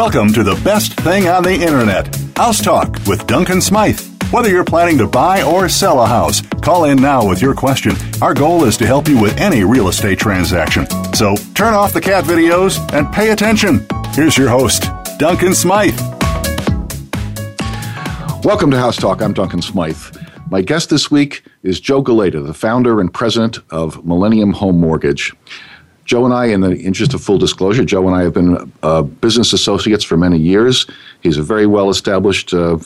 Welcome to the best thing on the internet, House Talk with Duncan Smythe. Whether you're planning to buy or sell a house, call in now with your question. Our goal is to help you with any real estate transaction. So turn off the cat videos and pay attention. Here's your host, Duncan Smythe. Welcome to House Talk. I'm Duncan Smythe. My guest this week is Joe Galayda, the founder and president of Millennium Home Mortgage. Joe and I, in the interest of full disclosure, Joe and I have been uh, business associates for many years. He's a very well established uh,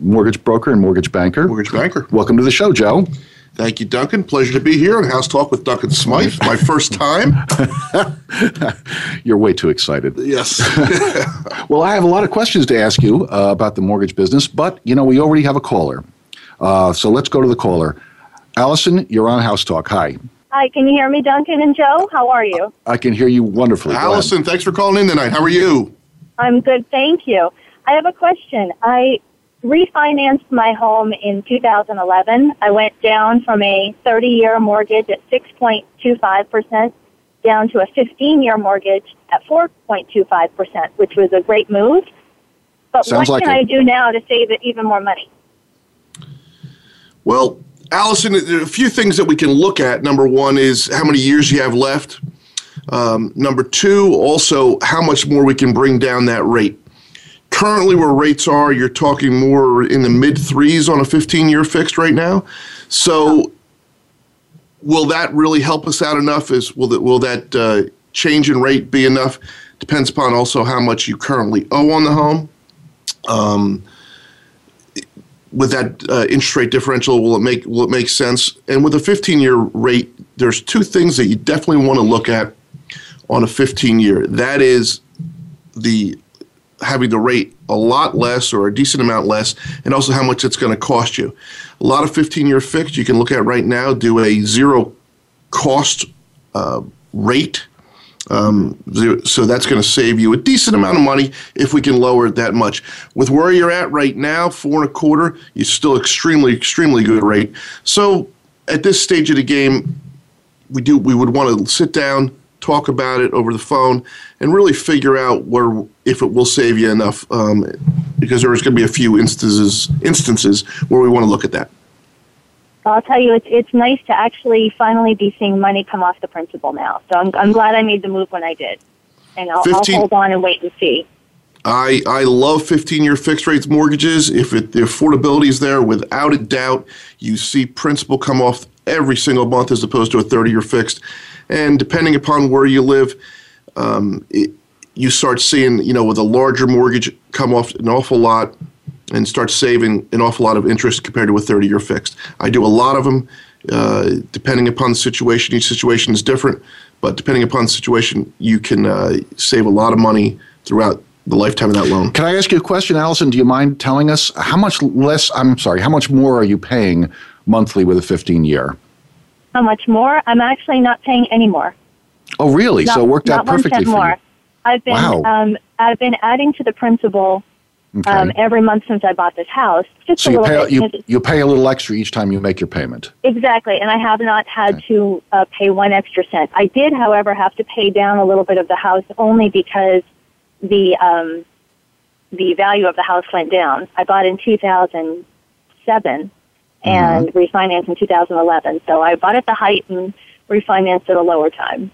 mortgage broker and mortgage banker. Mortgage banker. Welcome to the show, Joe. Thank you, Duncan. Pleasure to be here on House Talk with Duncan Smythe. My first time. You're way too excited. Yes. well, I have a lot of questions to ask you uh, about the mortgage business, but you know we already have a caller, uh, so let's go to the caller. Allison, you're on House Talk. Hi. Hi, can you hear me, Duncan and Joe? How are you? I can hear you wonderfully. Allison, thanks for calling in tonight. How are you? I'm good, thank you. I have a question. I refinanced my home in 2011. I went down from a 30 year mortgage at 6.25% down to a 15 year mortgage at 4.25%, which was a great move. But Sounds what like can it. I do now to save it even more money? Well, Allison, there are a few things that we can look at. Number one is how many years you have left. Um, number two, also how much more we can bring down that rate. Currently, where rates are, you're talking more in the mid threes on a 15 year fixed right now. So, will that really help us out enough? Is will that will that uh, change in rate be enough? Depends upon also how much you currently owe on the home. Um, with that uh, interest rate differential, will it make will it make sense? And with a 15 year rate, there's two things that you definitely want to look at on a 15 year. That is the having the rate a lot less or a decent amount less, and also how much it's going to cost you. A lot of 15 year fixed you can look at right now do a zero cost uh, rate. Um, so that's going to save you a decent amount of money if we can lower it that much. With where you're at right now, four and a quarter, you're still extremely, extremely good rate. So at this stage of the game, we do we would want to sit down, talk about it over the phone, and really figure out where if it will save you enough. Um, because there's going to be a few instances instances where we want to look at that. I'll tell you, it's, it's nice to actually finally be seeing money come off the principal now. So I'm, I'm glad I made the move when I did. And I'll, I'll hold on and wait and see. I, I love 15 year fixed rates mortgages. If it, the affordability is there, without a doubt, you see principal come off every single month as opposed to a 30 year fixed. And depending upon where you live, um, it, you start seeing, you know, with a larger mortgage come off an awful lot and start saving an awful lot of interest compared to a 30 year fixed. I do a lot of them. Uh, depending upon the situation, each situation is different, but depending upon the situation, you can uh, save a lot of money throughout the lifetime of that loan. Can I ask you a question, Allison? Do you mind telling us how much less? I'm sorry, how much more are you paying monthly with a 15 year? How much more? I'm actually not paying any more. Oh, really? so it worked not out one perfectly cent for more. you. I've been Wow. um, I've been adding to the principal Okay. um, every month since I bought this house. Just so a you little pay bit. you, because- you pay a little extra each time you make your payment. Exactly, and I have not had to uh, pay one extra cent. I did, however, have to pay down a little bit of the house only because the um, the value of the house went down. I bought in 2007 and refinanced in 2011. So I bought at the height and refinanced at a lower time.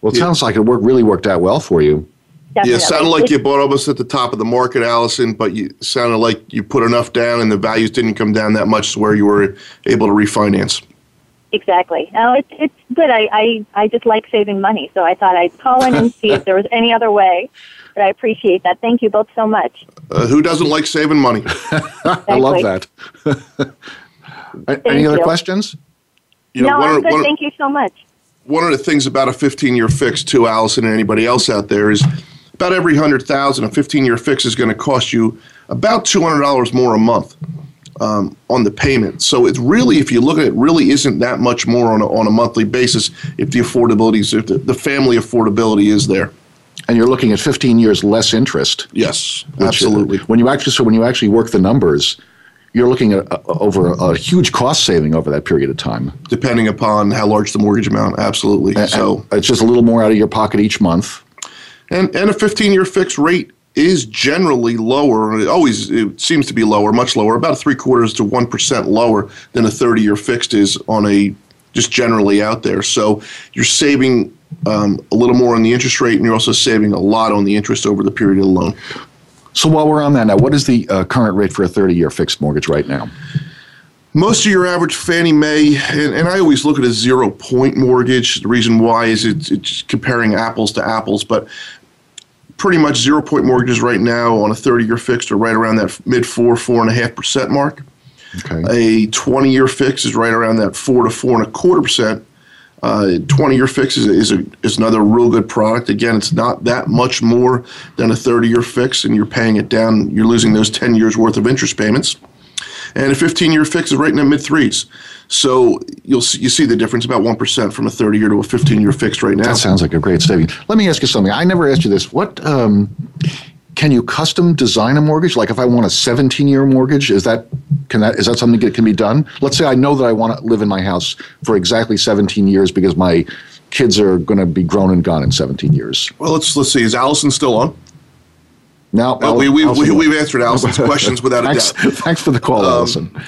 Well, it Yeah. sounds like it worked, really worked out well for you. Definitely. Yeah, it sounded like you bought almost at the top of the market, Allison, but you sounded like you put enough down and the values didn't come down that much to where you were able to refinance. Exactly. No, it's it's good. I, I I just like saving money, so I thought I'd call in and see if there was any other way. But I appreciate that. Thank you both so much. Uh, who doesn't like saving money? I love that. Any Thank other you. questions? You know, no, one I'm good. one Thank you so much. one of the things about a 15 year fix too allison and anybody else out there is about every 100000 a 15 year fix is going to cost you about $200 more a month um, on the payment so it's really if you look at it really isn't that much more on a, on a monthly basis if the affordability is if the, the family affordability is there And you're looking at 15 years less interest. yes uh, absolutely When you actually so when you actually work the numbers, you're looking at uh, over a, a huge cost saving over that period of time. depending upon how large the mortgage amount absolutely And- so and it's just a little more out of your pocket each month. And and a 15 year fixed rate is generally lower. It always it seems to be lower, much lower, about three quarters to one percent lower than a 30 year fixed is on a just generally out there. So you're saving um, a little more on the interest rate, and you're also saving a lot on the interest over the period of the loan. So while we're on that now, what is the uh, current rate for a 30 year fixed mortgage right now? Most of your average Fannie Mae, and, and I always look at a zero point mortgage. The reason why is it's, it's comparing apples to apples, but pretty much zero point mortgages right now on a 30 year fixed are right around that mid four, four and a half percent mark. Okay. A 20 year fix is right around that four to four and a quarter percent. Uh, 20 year fix is, is, a, is another real good product. Again, it's not that much more than a 30 year fix, and you're paying it down. You're losing those 10 years worth of interest payments. And a 15 year fix is right in the mid threes. So you'll see, you see the difference about 1% from a 30 year to a 15 year fixed right now. That sounds like a great saving. Let me ask you something. I never asked you this. What um, can you custom design a mortgage? Like if I want a 17 year mortgage, is that can that is that something that can be done? Let's say I know that I want to live in my house for exactly 17 years because my kids are going to be grown and gone in 17 years. well, let's, let's see. Is Allison still on? Now, Well, we, we, we, we've answered Allison's questions without a thanks, doubt. thanks for the call, Um, Allison.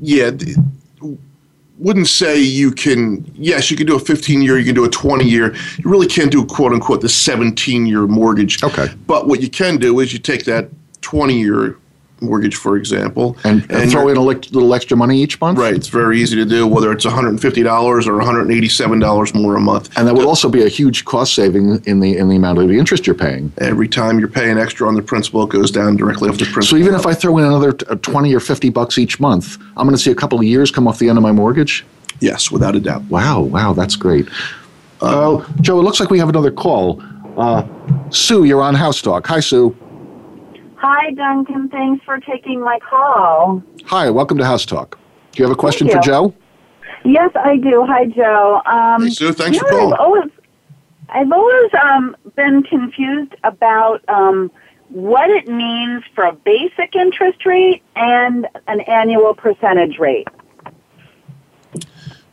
yeah, th- wouldn't say you can. Yes, you can do a 15 year, you can do a 20 year. You really can't do quote unquote the 17 year mortgage. Okay. But what you can do is you take that 20 year mortgage, for example, And, and throw in a little extra money each month? Right, it's very easy to do, whether it's $150 or $187 more a month. And that would also be a huge cost saving in the in the amount of the interest you're paying. Every time you're paying extra on the principal, it goes down directly off the principal. So even if I throw in another uh, 20 or 50 bucks each month, I'm going to see a couple of years come off the end of my mortgage? yes, without a doubt. Wow, wow, that's great. Uh, Joe, it looks like we have another call. Uh, Sue, you're on House Talk. Hi, Sue. Hi, Duncan. Thanks for taking my call. Hi, welcome to House Talk. Do you have a question Thank for you. Joe? Yes, I do. Hi, Joe. Um, Hey, Sue, thanks you for know, calling. I've always, I've always um, been confused about um, what it means for a basic interest rate and an annual percentage rate.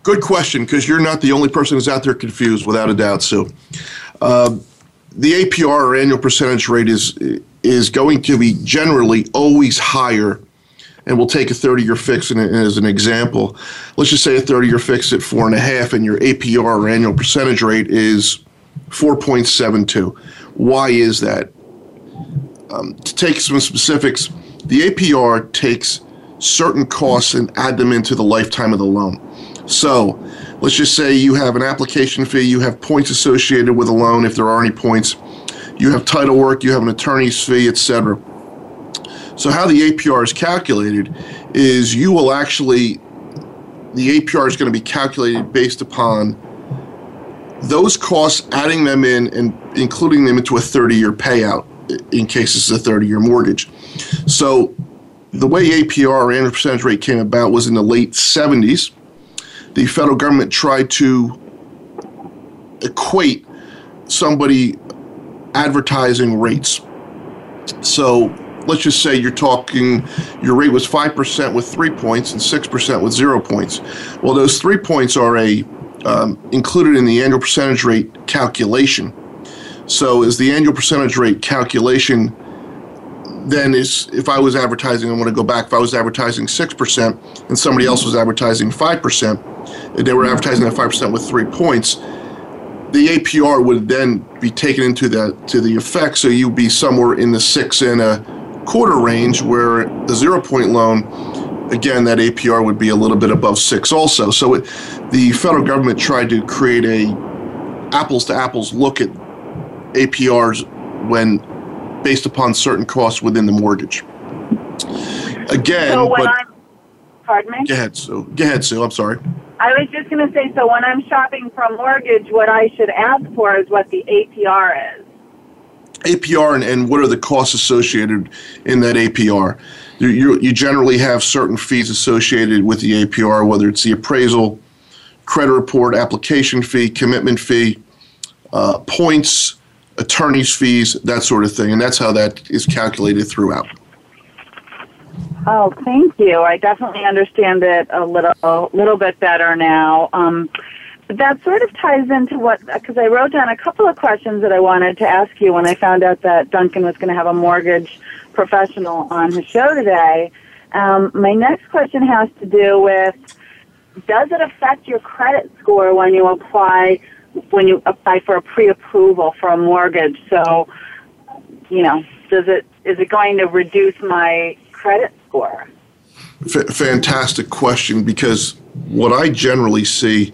Good question, because you're not the only person who's out there confused, without a doubt, Sue. Uh, the APR or annual percentage rate is is going to be generally always higher. And we'll take a 30-year fix in, as an example. Let's just say a 30-year fix at four and a half, and your APR or annual percentage rate is 4.72. Why is that? Um, to take some specifics, the APR takes certain costs and add them into the lifetime of the loan. So let's just say you have an application fee, you have points associated with a loan if there are any points, you have title work, you have an attorney's fee, etc. So how the APR is calculated is you will actually the APR is going to be calculated based upon those costs, adding them in and including them into a 30-year payout in case it's a 30-year mortgage. So the way APR annual percentage rate came about was in the late 70s. The federal government tried to equate somebody advertising rates. So let's just say you're talking, your rate was 5% with three points and 6% with zero points. Well, those three points are a um, included in the annual percentage rate calculation. So is the annual percentage rate calculation then is if I was advertising, I want to go back, if I was advertising 6% and somebody else was advertising 5%, and they were advertising at 5% with three points, the APR would then be taken into the to the effect, so you'd be somewhere in the six and a quarter range, where the zero point loan, again, that APR would be a little bit above six also. So it, the federal government tried to create a apples to apples look at APRs when based upon certain costs within the mortgage. Again, So but I'm Pardon me? Go ahead, Sue. Go ahead, Sue. I'm sorry. I was just going to say, so when I'm shopping for a mortgage, what I should ask for is what the APR is. APR and, and what are the costs associated in that APR? You, you, you generally have certain fees associated with the APR, whether it's the appraisal, credit report, application fee, commitment fee, uh, points, attorney's fees, that sort of thing. And that's how that is calculated throughout. Oh, thank you. I definitely understand it a little, little bit better now. Um, that sort of ties into what, because I wrote down a couple of questions that I wanted to ask you when I found out that Duncan was going to have a mortgage professional on his show today. Um, my next question has to do with does it affect your credit score when you apply when you apply for a pre-approval for a mortgage? So, you know, does it is it going to reduce my credit score? F- fantastic question because what I generally see,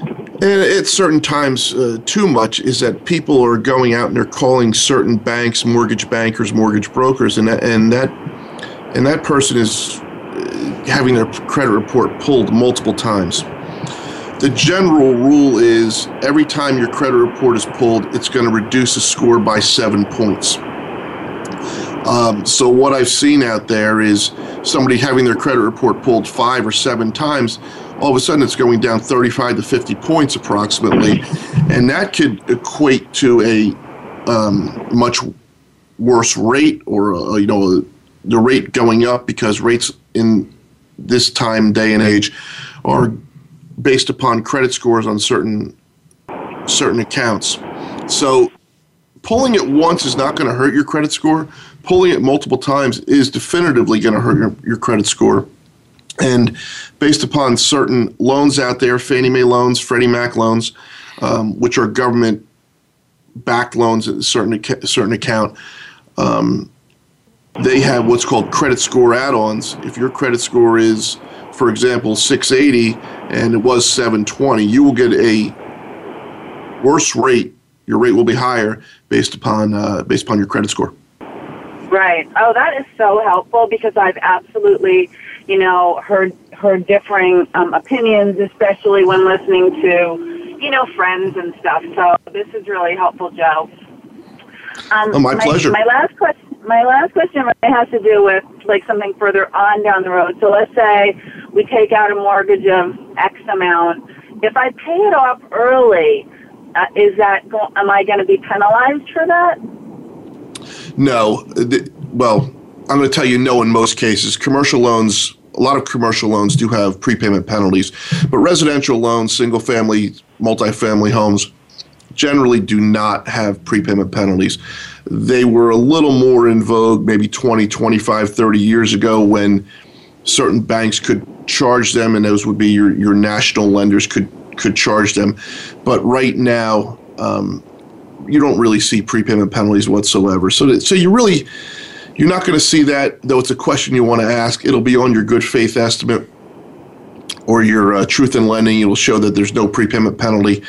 and at certain times uh, too much, is that people are going out and they're calling certain banks, mortgage bankers, mortgage brokers, and that, and that and that person is uh, having their credit report pulled multiple times. The general rule is every time your credit report is pulled, it's going to reduce a score by seven points. Um, so what I've seen out there is somebody having their credit report pulled five or seven times. All of a sudden, it's going down 35 to 50 points approximately, and that could equate to a um, much worse rate, or uh, you know, the rate going up because rates in this time, day, and age are based upon credit scores on certain certain accounts. So pulling it once is not going to hurt your credit score. Pulling it multiple times is definitively going to hurt your, your credit score. And based upon certain loans out there, Fannie Mae loans, Freddie Mac loans, um, which are government backed loans at a certain, certain account, um, they have what's called credit score add ons. If your credit score is, for example, 680 and it was 720, you will get a worse rate. Your rate will be higher based upon uh, based upon your credit score. Right. Oh, that is so helpful because I've absolutely, you know, heard heard differing um, opinions, especially when listening to, you know, friends and stuff. So this is really helpful, Joe. Um, oh, my, my pleasure. My last question. My last question has to do with like something further on down the road. So let's say we take out a mortgage of X amount. If I pay it off early, uh, is that go- am I going to be penalized for that? No. Well, I'm going to tell you no in most cases. Commercial loans, a lot of commercial loans do have prepayment penalties, but residential loans, single family, multifamily homes, generally do not have prepayment penalties. They were a little more in vogue maybe 20, 25, 30 years ago when certain banks could charge them, and those would be your, your national lenders could could charge them. But right now, um, you don't really see prepayment penalties whatsoever. So, that, so you really, you're not going to see that. Though it's a question you want to ask, it'll be on your good faith estimate or your uh, truth in lending. It'll show that there's no prepayment penalty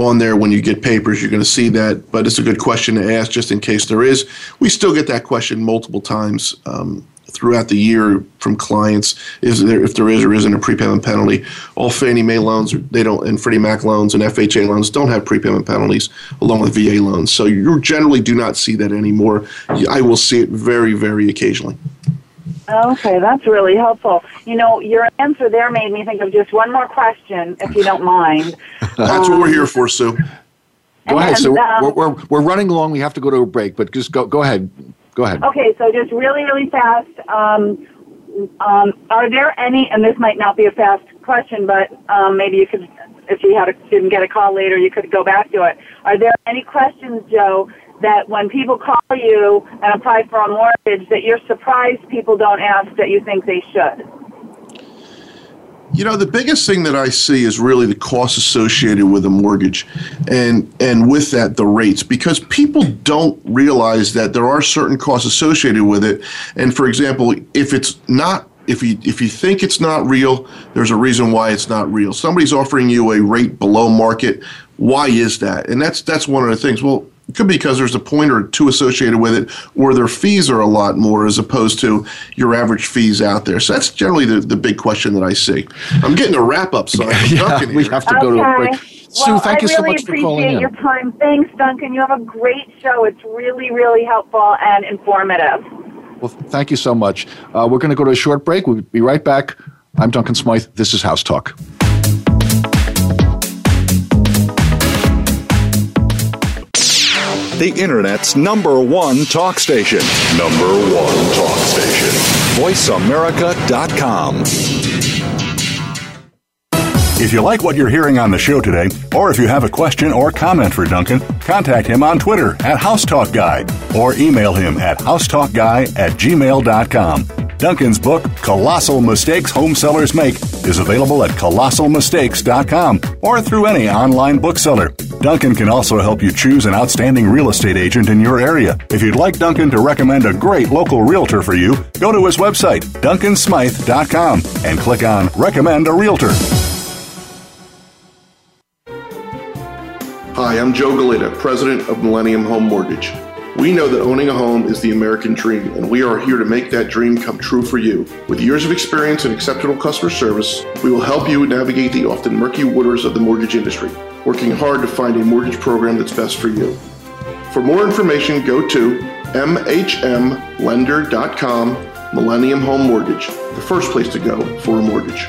on there when you get papers. You're going to see that, but it's a good question to ask just in case there is. We still get that question multiple times. Um, throughout the year from clients is there if there is or isn't a prepayment penalty. All Fannie Mae loans they don't and Freddie Mac loans and FHA loans don't have prepayment penalties along with VA loans. So you generally do not see that anymore. I will see it very very occasionally. Okay, that's really helpful. You know, your answer there made me think of just one more question, if you don't mind. that's um, what we're here for, Sue. Go ahead. So um, we're, we're, we're running along. We have to go to a break, but just go go ahead. Go ahead. Okay, so just really, really fast. Um, um, are there any, and this might not be a fast question, but um, maybe you could, if you had a, didn't get a call later, you could go back to it. Are there any questions, Joe, that when people call you and apply for a mortgage, that you're surprised people don't ask that you think they should? You know, the biggest thing that I see is really the cost associated with a mortgage and and with that the rates because people don't realize that there are certain costs associated with it. And for example, if it's not if you if you think it's not real, there's a reason why it's not real. Somebody's offering you a rate below market. Why is that? And that's that's one of the things. Well, It could be because there's a point or two associated with it, or their fees are a lot more as opposed to your average fees out there. So that's generally the, the big question that I see. I'm getting a wrap up, so yeah, we have to go to a break. Sue, well, thank I you really so much for calling appreciate in. your time. Thanks, Duncan. You have a great show. It's really, really helpful and informative. Well, thank you so much. Uh, we're going to go to a short break. We'll be right back. I'm Duncan Smythe. This is House Talk. The Internet's number one talk station. Number one talk station. VoiceAmerica.com. If you like what you're hearing on the show today, or if you have a question or comment for Duncan, contact him on Twitter at HouseTalkGuy or email him at housetalkguy at gmail.com. Duncan's book, Colossal Mistakes Home Sellers Make, is available at colossalmistakes.com or through any online bookseller. Duncan can also help you choose an outstanding real estate agent in your area. If you'd like Duncan to recommend a great local realtor for you, go to his website, duncansmythe.com, and click on Recommend a Realtor. Hi, I'm Joe Galayda, president of Millennium Home Mortgage. We know that owning a home is the American dream, and we are here to make that dream come true for you. With years of experience and exceptional customer service, we will help you navigate the often murky waters of the mortgage industry, working hard to find a mortgage program that's best for you. For more information, go to mhmlender.com, Millennium Home Mortgage, the first place to go for a mortgage.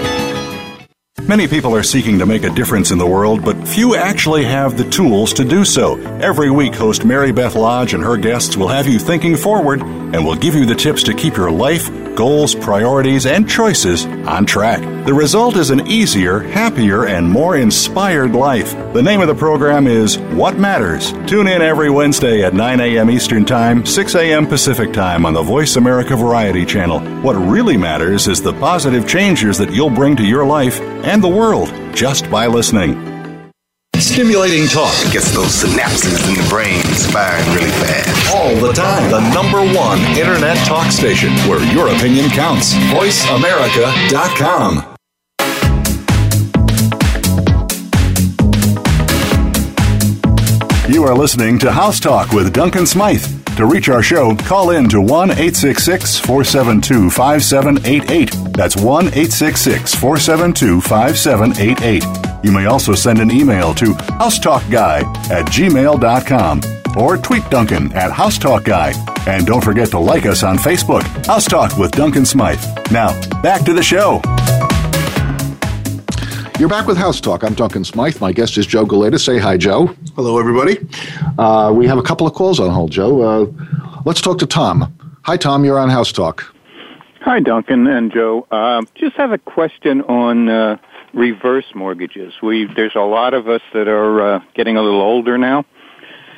Many people are seeking to make a difference in the world, but few actually have the tools to do so. Every week, host Mary Beth Lodge and her guests will have you thinking forward and will give you the tips to keep your life, goals, priorities, and choices on track. The result is an easier, happier, and more inspired life. The name of the program is What Matters. Tune in every Wednesday at 9 a.m. Eastern Time, 6 a.m. Pacific Time on the Voice America Variety Channel. What really matters is the positive changes that you'll bring to your life and the world just by listening. Stimulating talk gets those synapses in the brain firing really fast. all the time. The number one internet talk station where your opinion counts. VoiceAmerica.com. You are listening to House Talk with Duncan Smythe. To reach our show, call in to 1 866 472 5788. That's 1 866 472 5788. You may also send an email to housetalkguy at gmail.com or tweet Duncan at housetalkguy. And don't forget to like us on Facebook, House Talk with Duncan Smythe. Now, back to the show. You're back with House Talk. I'm Duncan Smythe. My guest is Joe Galayda. Say hi, Joe. Hello, everybody. Uh, we have a couple of calls on hold, Joe. Uh, let's talk to Tom. Hi, Tom. You're on House Talk. Hi, Duncan and Joe. Uh, just have a question on uh, reverse mortgages. We there's a lot of us that are uh, getting a little older now,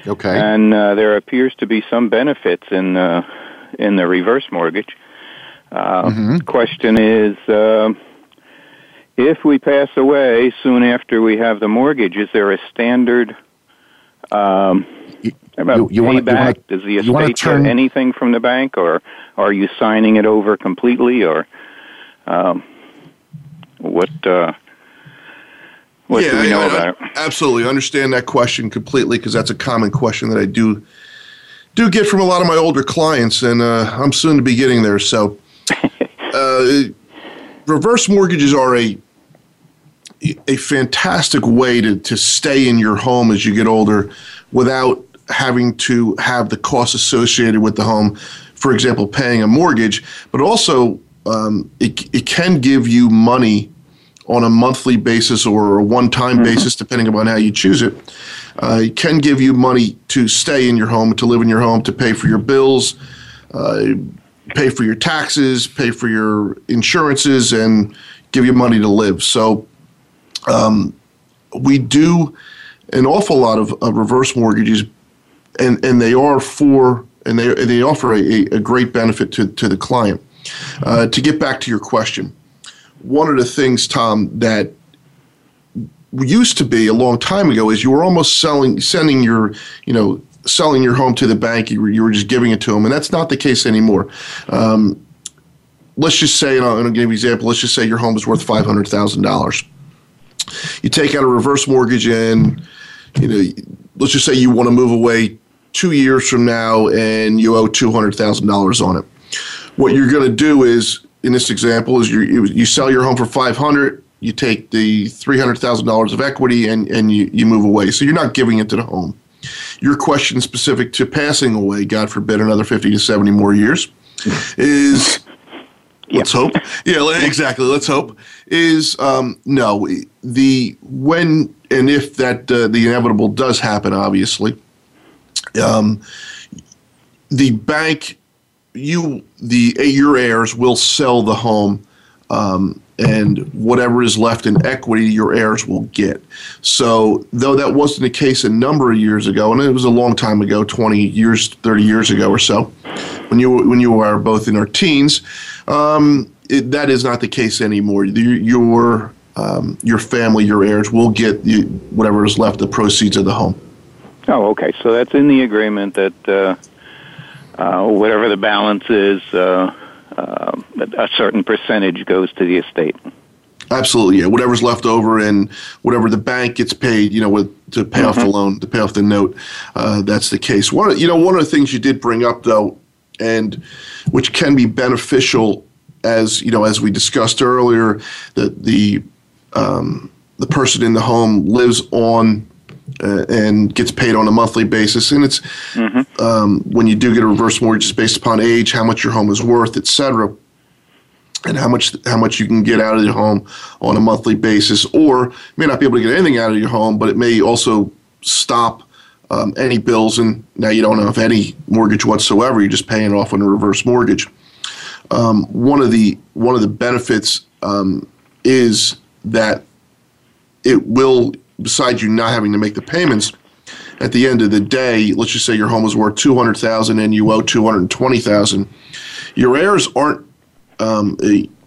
Okay. and uh, there appears to be some benefits in uh, in the reverse mortgage. Uh, Mm-hmm. Question is, uh, if we pass away soon after we have the mortgage, is there a standard? Um, you- you you wanna- Does the estate turn- get anything from the bank, or are you signing it over completely, or um, what? Uh, what do we know I- I- about it? Absolutely, understand that question completely because that's a common question that I do do get from a lot of my older clients, and uh, I'm soon to be getting there. So, uh, reverse mortgages are a a fantastic way to, to stay in your home as you get older without having to have the costs associated with the home. For example, paying a mortgage, but also um, it, it can give you money on a monthly basis or a one-time basis, depending upon how you choose it. Uh, can give you money to stay in your home, to live in your home, to pay for your bills, uh, pay for your taxes, pay for your insurances, and give you money to live. So um, we do an awful lot of, of reverse mortgages, and, and they are for and they they offer a, a great benefit to, to the client. Uh, to get back to your question, one of the things, Tom, that used to be a long time ago is you were almost selling, sending your, you know, selling your home to the bank. You were, you were just giving it to them, and that's not the case anymore. Um, let's just say, and I'll, and I'll give you an example. Let's just say your home is worth five hundred thousand dollars. You take out a reverse mortgage, and you know, let's just say you want to move away two years from now, and you owe two hundred thousand dollars on it. What you're going to do is, in this example, is you you sell your home for five hundred you take the $300,000 of equity and, and you, you move away. So you're not giving it to the home. Your question specific to passing away, God forbid, another 50 to 70 more years, is let's hope. Yeah, exactly. Let's hope. Is um, no the when and if that uh, the inevitable does happen, obviously, um, the bank, you the your heirs will sell the home. Um, and whatever is left in equity, your heirs will get. So, though that wasn't the case a number of years ago, and it was a long time ago 20 years, 30 years ago or so, when you, when you are both in our teens, um, it, that is not the case anymore. Your, um, your family, your heirs will get the, whatever is left, the proceeds of the home. Oh, okay. So that's in the agreement that uh, uh, whatever the balance is, uh, uh, a certain percentage goes to the estate. Absolutely, yeah. Whatever's left over and whatever the bank gets paid, you know, with, to pay mm-hmm. off the mm-hmm. loan, to pay off the note, uh, that's the case. One, you know, one of the things you did bring up though, and which can be beneficial, as you know, as we discussed earlier, that the um, the person in the home lives on uh, and gets paid on a monthly basis. And it's mm-hmm. um, when you do get a reverse mortgage, it's based upon age, how much your home is worth, et cetera, and how much how much you can get out of your home on a monthly basis. Or you may not be able to get anything out of your home, but it may also stop. Um, any bills, and now you don't have any mortgage whatsoever. You're just paying off on a reverse mortgage. Um, one of the one of the benefits um, is that it will besides you not having to make the payments, at the end of the day, let's just say your home is worth two hundred thousand and you owe two hundred twenty thousand. Your heirs aren't um,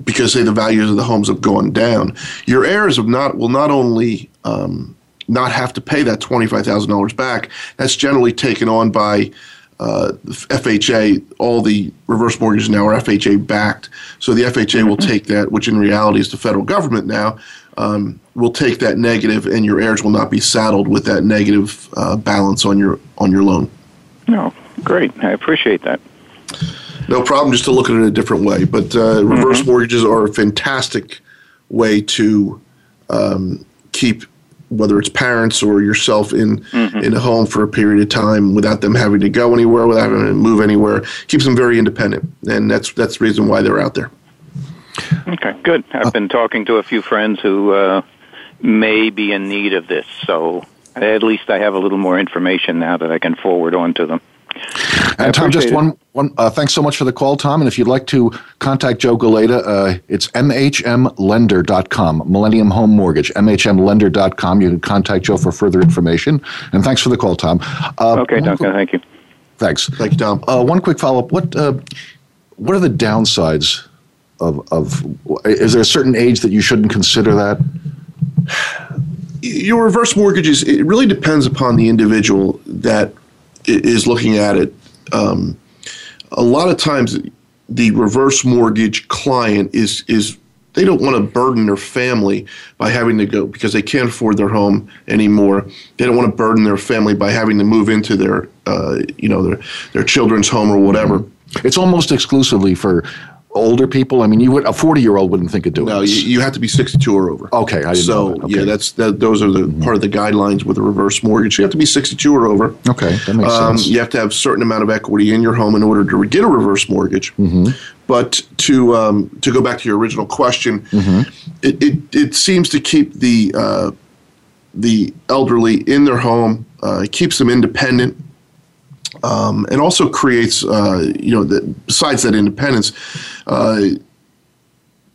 because say the values of the homes have gone down. Your heirs have not will not only um, not have to pay that twenty five thousand dollars back. That's generally taken on by uh, FHA, all the reverse mortgages now are FHA backed. So the FHA will mm-hmm. take that, which in reality is the federal government now, um, will take that negative, and your heirs will not be saddled with that negative uh, balance on your on your loan. No, great. I appreciate that. No problem. Just to look at it a different way, but uh, reverse mm-hmm. mortgages are a fantastic way to um, keep whether it's parents or yourself in mm-hmm. in a home for a period of time without them having to go anywhere, without having to move anywhere. Keeps them very independent, and that's that's the reason why they're out there. Okay, good. I've been talking to a few friends who uh, may be in need of this, so at least I have a little more information now that I can forward on to them. And Tom, just one, one. Uh, thanks so much for the call, Tom. And if you'd like to contact Joe Galayda, uh, it's mhmlender.com, Millennium Home Mortgage, mhmlender.com. You can contact Joe for further information. And thanks for the call, Tom. Uh, okay, Duncan. Thank you. Thanks. Thank you, Tom. Uh, one quick follow up. What uh, What are the downsides of of? Is there a certain age that you shouldn't consider that? Your reverse mortgages. It really depends upon the individual that is looking at it, um, a lot of times the reverse mortgage client is is they don't want to burden their family by having to go because they can't afford their home anymore. They don't want to burden their family by having to move into their uh, you know their their children's home or whatever. It's almost exclusively for older people? I mean, you would a forty year old wouldn't think of doing. No, you, you, have to be sixty two or over. Okay, I didn't so know okay. yeah, that's that. Those are the mm-hmm. part of the guidelines with a reverse mortgage. You have to be sixty two or over. Okay, that makes um, sense. You have to have a certain amount of equity in your home in order to get a reverse mortgage. Mm-hmm. But to um, to go back to your original question, mm-hmm. it, it, it seems to keep the uh, the elderly in their home. Uh, it keeps them independent um, and also creates, uh, you know, the, besides that independence, uh,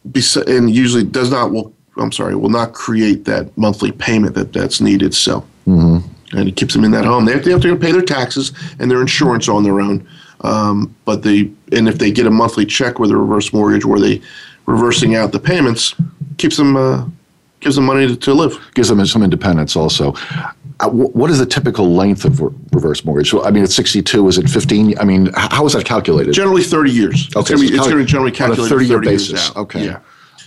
bes- and usually does not will I'm sorry will not create that monthly payment that that's needed. So, mm-hmm. and it keeps them in that home. They have, to, they have to pay their taxes and their insurance on their own. Um, but the and if they get a monthly check with a reverse mortgage where they reversing out the payments, keeps them uh, gives them money to, to, live. Gives them some independence also. Uh, what is the typical length of reverse mortgage? So, I mean, it's 62. Is it 15? I mean, how is that calculated? Generally 30 years. Okay. It's going to be generally calculated on a 30 year basis. Okay. Yeah.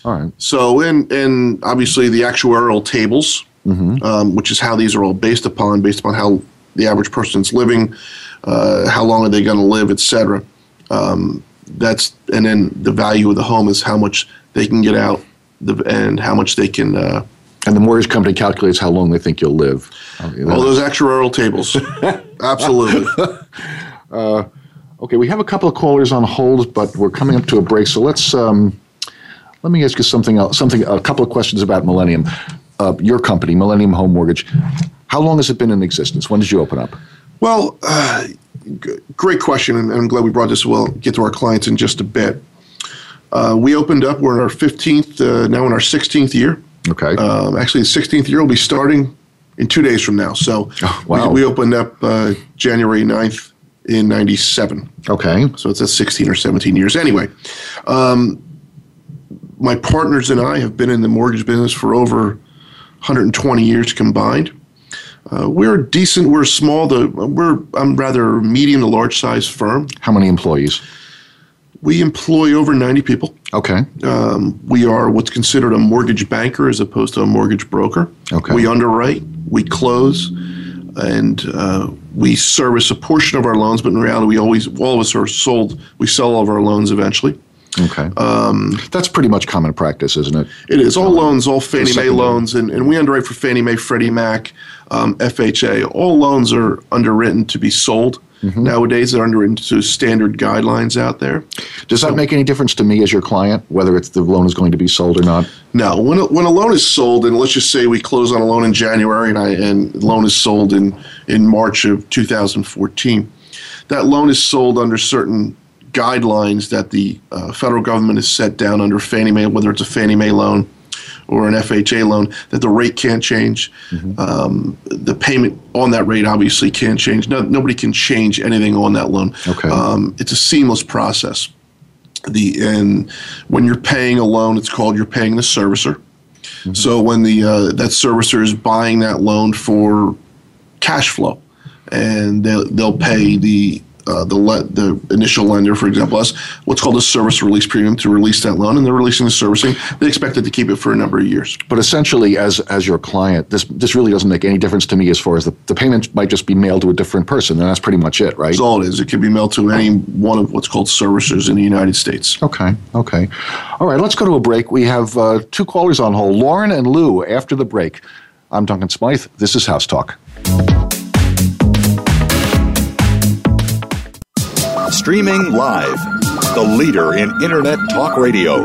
All right. So, and, and obviously the actuarial tables, mm-hmm. um, which is how these are all based upon, based upon how the average person's living, uh, how long are they going to live, et cetera. Um, that's and then the value of the home is how much they can get out the, and how much they can. Uh, and the mortgage company calculates how long they think you'll live. All those actuarial tables, absolutely. uh, okay, we have a couple of callers on hold, but we're coming up to a break. So let's um, let me ask you something else. Something, a couple of questions about Millennium, uh, your company, Millennium Home Mortgage. How long has it been in existence? When did you open up? Well, uh, g- great question, and I'm glad we brought this. We'll get to our clients in just a bit. Uh, we opened up. We're in our 15th, uh, now in our 16th year. Okay. Um, actually, the 16th year will be starting in two days from now. So oh, wow. we, we, opened up uh, January 9th in 97. Okay. So it's at 16 or 17 years. Anyway, um, my partners and I have been in the mortgage business for over 120 years combined. Uh, we're decent. We're small. To, we're I'm rather medium to large size firm. How many employees? We employ over 90 people. Okay. Um, we are what's considered a mortgage banker as opposed to a mortgage broker. Okay. We underwrite, we close, and uh, we service a portion of our loans. But in reality, we always all of us are sold. We sell all of our loans eventually. Okay. Um, That's pretty much common practice, isn't it? It is. All loans, all Fannie Mae loans, and, and we underwrite for Fannie Mae, Freddie Mac, um, FHA. All loans are underwritten to be sold. Mm-hmm. Nowadays, they're underwritten to standard guidelines out there. Does that make any difference to me as your client, whether it's the loan is going to be sold or not? No. When a, when a loan is sold, and let's just say we close on a loan in January, and I and loan is sold in in March of 2014, that loan is sold under certain guidelines that the uh, federal government has set down under Fannie Mae, whether it's a Fannie Mae loan or an FHA loan, that the rate can't change. Mm-hmm. Um, the payment on that rate obviously can't change. No, nobody can change anything on that loan. Okay. Um, it's a seamless process. The and when you're paying a loan, it's called you're paying the servicer. Mm-hmm. So when the uh, that servicer is buying that loan for cash flow, and they'll, they'll pay the uh, the le- the initial lender, for example, us what's called a service release premium to release that loan, and they're releasing the servicing. They expect it to keep it for a number of years. But essentially, as as your client, this this really doesn't make any difference to me as far as the, the payment might just be mailed to a different person, and that's pretty much it, right? That's all it is. It can be mailed to any one of what's called servicers in the United States. Okay, okay, all right. Let's go to a break. We have uh, two callers on hold, Lauren and Lou. After the break, I'm Duncan Smythe. This is House Talk. Streaming live. The leader in Internet talk radio.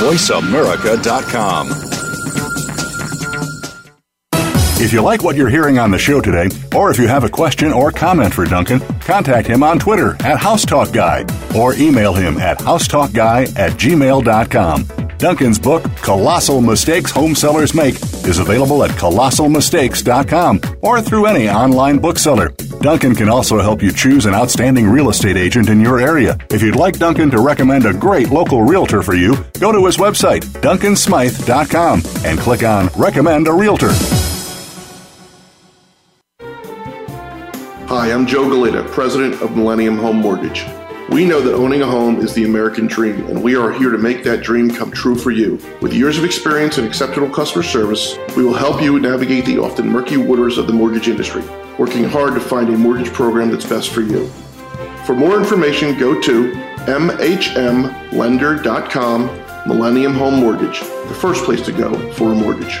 VoiceAmerica.com. If you like what you're hearing on the show today, or if you have a question or comment for Duncan, contact him on Twitter at HouseTalkGuy or email him at housetalkguy at gmail.com. Duncan's book, Colossal Mistakes Home Sellers Make, is available at colossalmistakes.com or through any online bookseller. Duncan can also help you choose an outstanding real estate agent in your area. If you'd like Duncan to recommend a great local realtor for you, go to his website, duncansmythe.com, and click on Recommend a Realtor. Hi, I'm Joe Galayda, president of Millennium Home Mortgage. We know that owning a home is the American dream, and we are here to make that dream come true for you. With years of experience and exceptional customer service, we will help you navigate the often murky waters of the mortgage industry, working hard to find a mortgage program that's best for you. For more information, go to mhmlender.com Millennium Home Mortgage, the first place to go for a mortgage.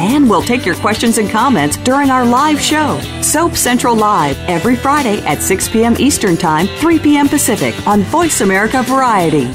And we'll take your questions and comments during our live show, Soap Central Live, every Friday at 6 p.m. Eastern Time, 3 p.m. Pacific on Voice America Variety.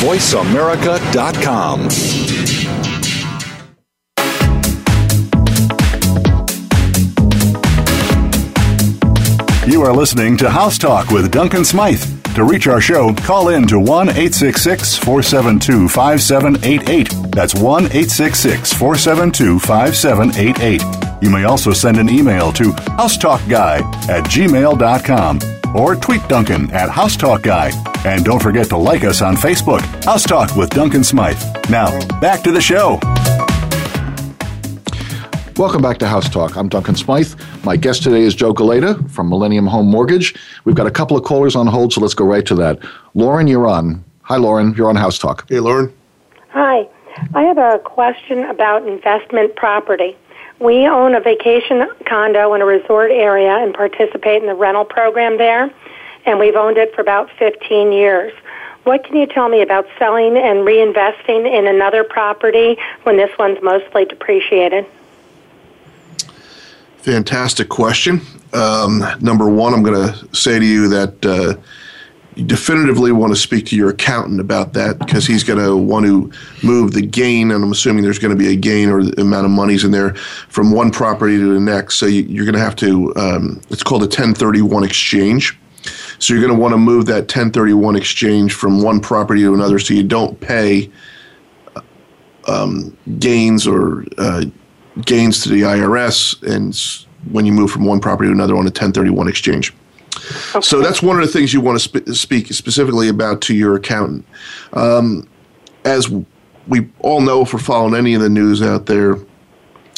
VoiceAmerica.com. You are listening to House Talk with Duncan Smythe. To reach our show, call in to 1 866 472 5788. That's 1 866 472 5788. You may also send an email to housetalkguy at gmail.com or tweet Duncan at housetalkguy. And don't forget to like us on Facebook, House Talk with Duncan Smythe. Now, back to the show. Welcome back to House Talk. I'm Duncan Smythe. My guest today is Joe Galayda from Millennium Home Mortgage. We've got a couple of callers on hold, so let's go right to that. Lauren, you're on. Hi, Lauren. You're on House Talk. Hey, Lauren. Hi. I have a question about investment property. We own a vacation condo in a resort area and participate in the rental program there, and we've owned it for about 15 years. What can you tell me about selling and reinvesting in another property when this one's mostly depreciated? Fantastic question. Um, number one, I'm going to say to you that uh, definitively want to speak to your accountant about that because he's going to want to move the gain, and I'm assuming there's going to be a gain or the amount of monies in there from one property to the next. So you, are going to have to, um, it's called a 1031 exchange. So you're going to want to move that 1031 exchange from one property to another so you don't pay um, gains or uh, gains to the IRS and when you move from one property to another on a 1031 exchange. Okay. So that's one of the things you want to sp- speak specifically about to your accountant. Um, as we all know, if we're following any of the news out there,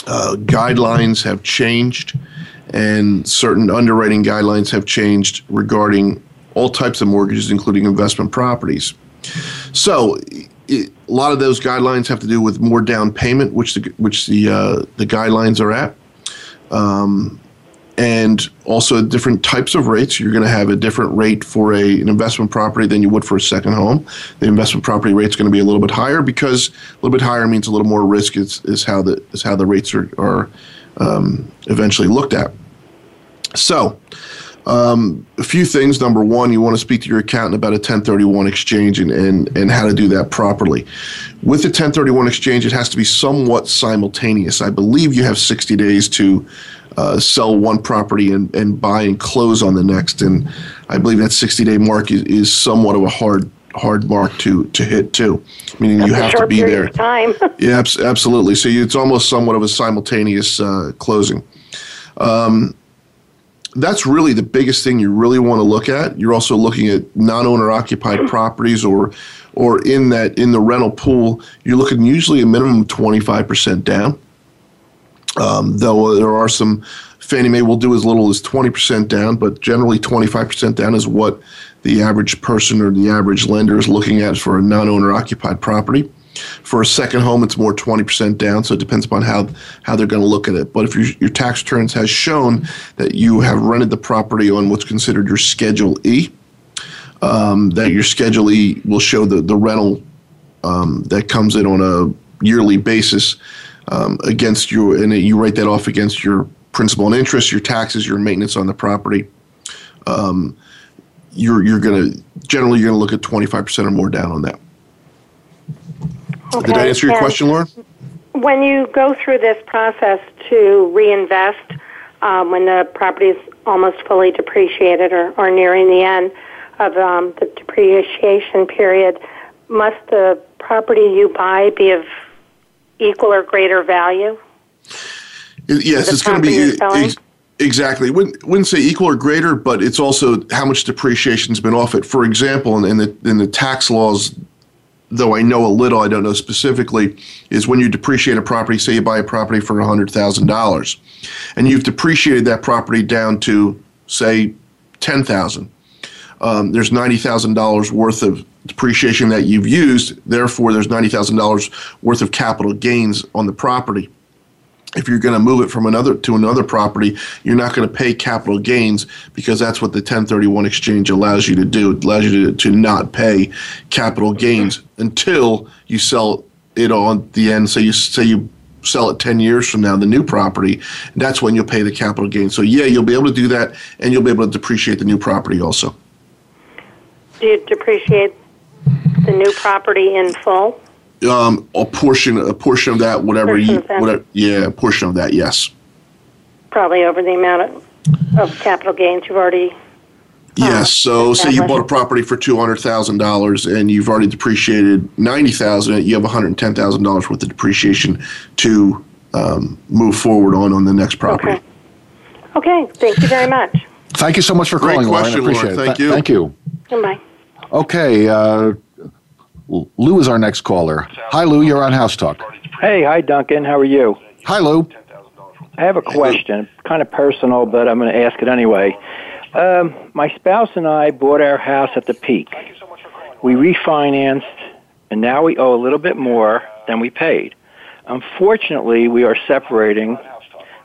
uh, guidelines have changed, and certain underwriting guidelines have changed regarding all types of mortgages, including investment properties. So, it, a lot of those guidelines have to do with more down payment, which the which the uh, the guidelines are at. Um, and also different types of rates. You're going to have a different rate for a, an investment property than you would for a second home. The investment property rate is going to be a little bit higher because a little bit higher means a little more risk is, is how the is how the rates are are um, eventually looked at. So. Um, a few things. Number one, you want to speak to your accountant about a 1031 exchange and, and, and how to do that properly. With the 1031 exchange, it has to be somewhat simultaneous. I believe you have 60 days to uh, sell one property and, and buy and close on the next. And I believe that 60 day mark is, is somewhat of a hard hard mark to to hit too. Meaning That's you have to be there. time. yeah, absolutely. So you, it's almost somewhat of a simultaneous uh, closing. Um, that's really the biggest thing you really want to look at. You're also looking at non-owner occupied properties or or in that in the rental pool, you're looking usually a minimum 25% down. Um, though there are some Fannie Mae will do as little as 20% down, but generally 25% down is what the average person or the average lender is looking at for a non-owner occupied property. For a second home, it's more 20% down, so it depends upon how, how they're going to look at it. But if your, your tax returns has shown that you have rented the property on what's considered your Schedule E, um, that your Schedule E will show the, the rental um, that comes in on a yearly basis um, against your, and you write that off against your principal and interest, your taxes, your maintenance on the property. Um, you're you're going to generally you're going to look at 25% or more down on that. Okay. Did I answer your and question, Lauren? When you go through this process to reinvest, um, when the property is almost fully depreciated or, or nearing the end of um, the depreciation period, must the property you buy be of equal or greater value? Yes, it's going to be ex- exactly. Wouldn't, wouldn't say equal or greater, but it's also how much depreciation's been off it. For example, in, in the in the tax laws, though I know a little, I don't know specifically, is when you depreciate a property. Say you buy a property for hundred thousand dollars, and you've depreciated that property down to say ten thousand. Um, there's ninety thousand dollars worth of depreciation that you've used. Therefore, there's ninety thousand dollars worth of capital gains on the property. If you're going to move it from another to another property, you're not going to pay capital gains because that's what the 1031 exchange allows you to do. It allows you to, to not pay capital gains until you sell it on the end. So you say you sell it 10 years from now, the new property, that's when you'll pay the capital gain. So yeah, you'll be able to do that and you'll be able to depreciate the new property also. Do you depreciate the new property in full? Um, a portion, a portion of that, whatever Portion you, that. whatever, yeah, a portion of that, yes. Probably over the amount of, of capital gains you've already. Yes. So, say you bought a property for two hundred thousand dollars, and you've already depreciated ninety thousand. You have one hundred ten thousand dollars worth of depreciation to um, move forward on on the next property. Okay. Okay. Thank you very much. Thank you so much for Great calling, Lauren. I question, appreciate Lauren. Thank Th- you. Thank you. Goodbye. Okay, uh, Lou is our next caller. Hi, Lou. You're on House Talk. Hey, hi, Duncan. How are you? Hi, Lou. I have a question, kind of personal, but I'm going to ask it anyway. Um, my spouse and I bought our house at the peak. We refinanced, and now we owe a little bit more than we paid. Unfortunately, we are separating,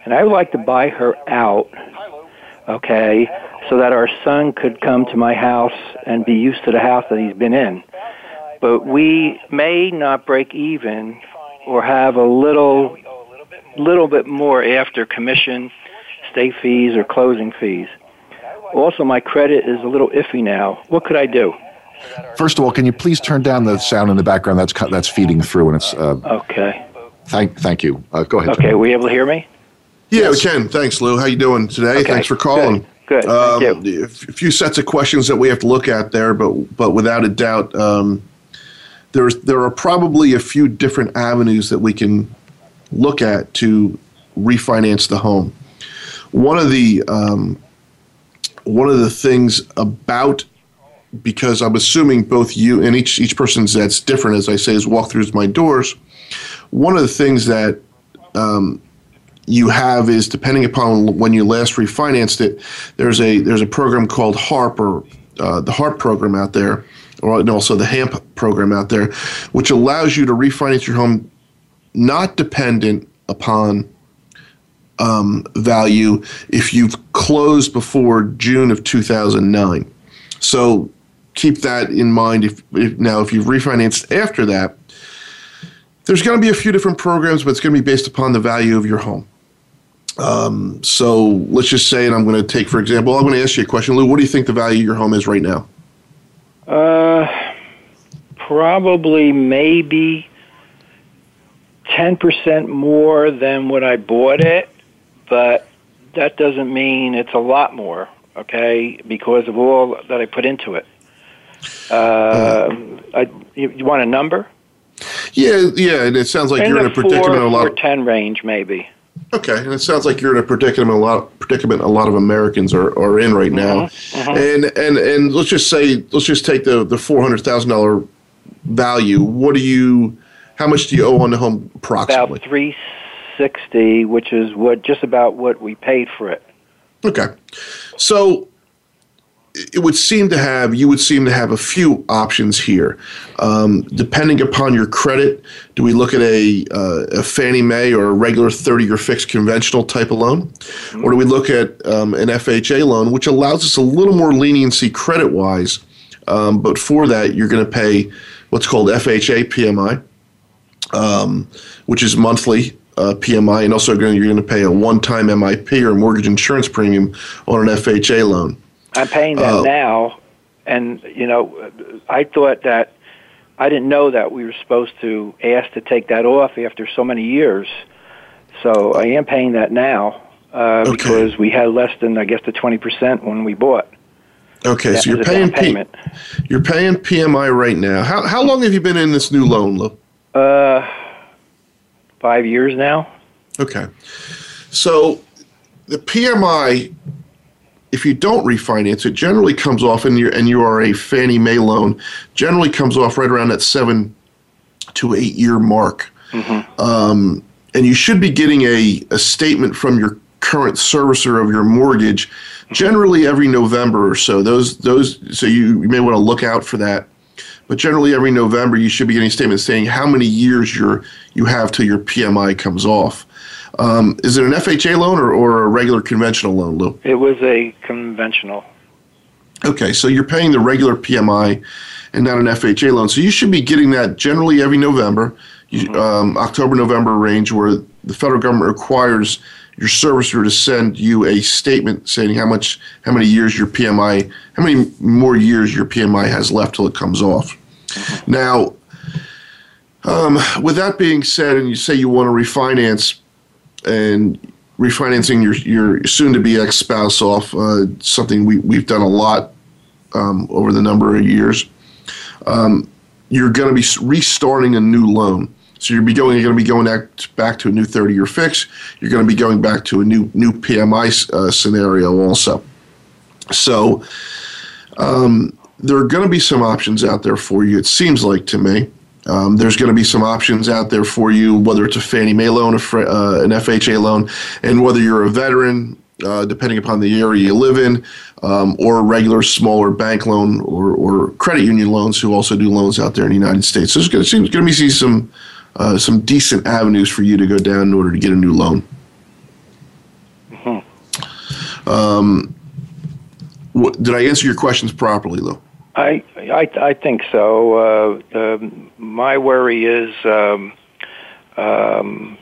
and I would like to buy her out, okay, so that our son could come to my house and be used to the house that he's been in. But we may not break even or have a little little bit more after commission, state fees, or closing fees. Also, my credit is a little iffy now. What could I do? First of all, can you please turn down the sound in the background that's that's feeding through? And it's uh, Okay. thank thank you. Uh, go ahead. Okay, were you able to hear me? Yeah, we can. Thanks, Lou. How you doing today? Okay, Thanks for calling. Good. Good. Um, Thank you. A few sets of questions that we have to look at there, but but without a doubt, um, there's there are probably a few different avenues that we can look at to refinance the home. One of the um, one of the things about because I'm assuming both you and each each person's that's different, as I say, is walk through my doors. One of the things that um, you have is depending upon when you last refinanced it. There's a there's a program called HARP or uh, the HARP program out there, or and also the HAMP program out there, which allows you to refinance your home not dependent upon um, value if you've closed before June of 2009. So keep that in mind. If, if now if you've refinanced after that, there's going to be a few different programs, but it's going to be based upon the value of your home. Um, so let's just say, and I'm going to take for example, I'm going to ask you a question, Lou. What do you think the value of your home is right now? Uh, probably maybe 10% more than what I bought it, but that doesn't mean it's a lot more, okay, because of all that I put into it. Uh, I, you, you want a number? Yeah, yeah, and it sounds like you're in a predicament. Four, A lot. four ten range, maybe. Okay, and it sounds like you're in a predicament. A lot predicament. A lot of Americans are, are in right mm-hmm, now, mm-hmm. and and and let's just say let's just take the the four hundred thousand dollar value. What do you? How much do you owe on the home approximately? About three sixty, which is what just about what we paid for it. Okay, so it would seem to have you would seem to have a few options here, um, depending upon your credit. Do we look at a, uh, a Fannie Mae or a regular thirty-year fixed conventional type of loan, or do we look at um, an FHA loan, which allows us a little more leniency credit-wise, um, but for that you're going to pay what's called FHA PMI, um, which is monthly uh, PMI, and also you're going to pay a one-time MIP or mortgage insurance premium on an FHA loan. I'm paying that Oh. now, and you know, I thought that I didn't know that we were supposed to ask to take that off after so many years. So I am paying that now uh, because we had less than I guess the twenty percent when we bought. Okay, Yeah, so you're paying P- payment. you're paying PMI right now. How how long have you been in this new loan, Lou? Uh, five years now. Okay, so the PMI, if you don't refinance it, generally comes off, and you and you are a Fannie Mae loan, generally comes off right around that seven to eight year mark. Um, and you should be getting a, a statement from your current servicer of your mortgage generally every November or so. Those those so you, you may want to look out for that. but generally every November you should be getting a statement saying how many years you're, you have till your PMI comes off. Um, is it an FHA loan or, or a regular conventional loan, Lou? It was a conventional. Okay, so you're paying the regular PMI and not an FHA loan. So you should be getting that generally every November, you, um, October, November range, where the federal government requires your servicer to send you a statement saying how much, how many years your PMI, how many more years your PMI has left till it comes off. Now, um, with that being said, and you say you want to refinance, and refinancing your your soon-to-be ex-spouse off, uh, something we we've done a lot um, over the number of years. Um, you're going to be restarting a new loan. So you're, be going, you're going to be going back, to a new 30-year fix. You're going to be going back to a new new PMI uh, scenario also. So um, there are going to be some options out there for you. It seems like to me. Um, there's going to be some options out there for you, whether it's a Fannie Mae loan, a, uh, an FHA loan, and whether you're a veteran, uh, depending upon the area you live in, um, or a regular smaller bank loan or, or credit union loans who also do loans out there in the United States. So there's going to be some uh, some decent avenues for you to go down in order to get a new loan. Mm-hmm. Um, what, did I answer your questions properly, Lou? I, I, I think so. Uh, um, my worry is um, um,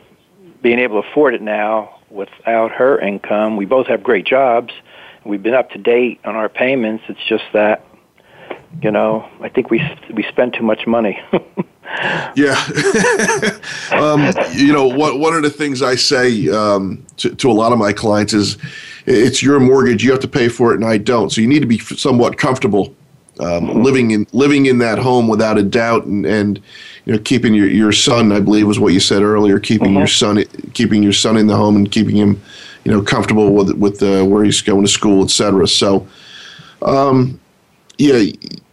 being able to afford it now without her income. We both have great jobs. We've been up to date on our payments. It's just that, you know, I think we we spend too much money. yeah. um, you know, what, one of the things I say um, to, to a lot of my clients is it's your mortgage. You have to pay for it, and I don't. So you need to be somewhat comfortable um, living in living in that home without a doubt, and, and you know keeping your, your son, I believe was what you said earlier, keeping your son keeping your son in the home and keeping him, you know, comfortable with with uh, where he's going to school, etc. So, um, yeah.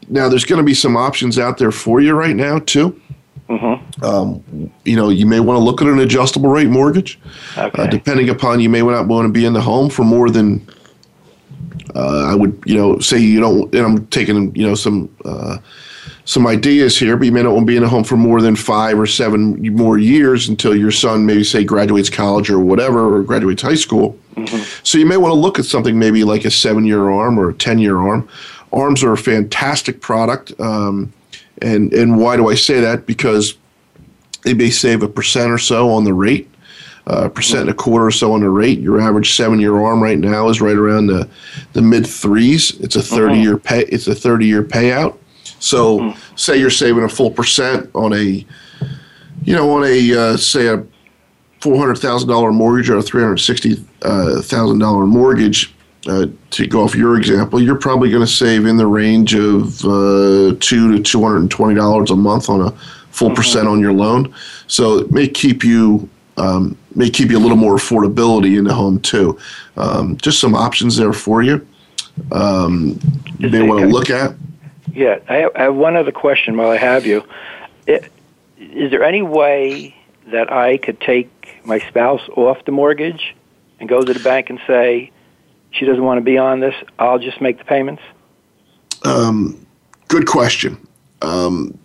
Now there's going to be some options out there for you right now too. Mm-hmm. Um, you know, you may want to look at an adjustable rate mortgage, okay. uh, depending upon you may not want to be in the home for more than uh, I would, you know, say you don't. And I'm taking, you know, some uh, some ideas here, but you may not want to be in a home for more than five or seven more years until your son maybe say graduates college or whatever, or graduates high school. Mm-hmm. So you may want to look at something maybe like a seven-year arm or a ten-year arm. Arms are a fantastic product, um, and and why do I say that? Because they may save a percent or so on the rate uh, percent and a quarter or so on the rate. Your average seven-year arm right now is right around the, the mid threes. It's a thirty-year pay. It's a thirty-year payout. So, say you're saving a full percent on a, you know, on a uh, say a four hundred thousand dollar mortgage or a three hundred sixty thousand dollar mortgage. Uh, to go off your example, you're probably going to save in the range of uh, two to two hundred and twenty dollars a month on a full percent on your loan. So it may keep you um, may keep you a little more affordability in the home too. Um, just some options there for you. Um, you may want to look at. Yeah, I have, I have one other question while I have you. It, is there any way that I could take my spouse off the mortgage and go to the bank and say she doesn't want to be on this? I'll just make the payments. Um, good question. Um,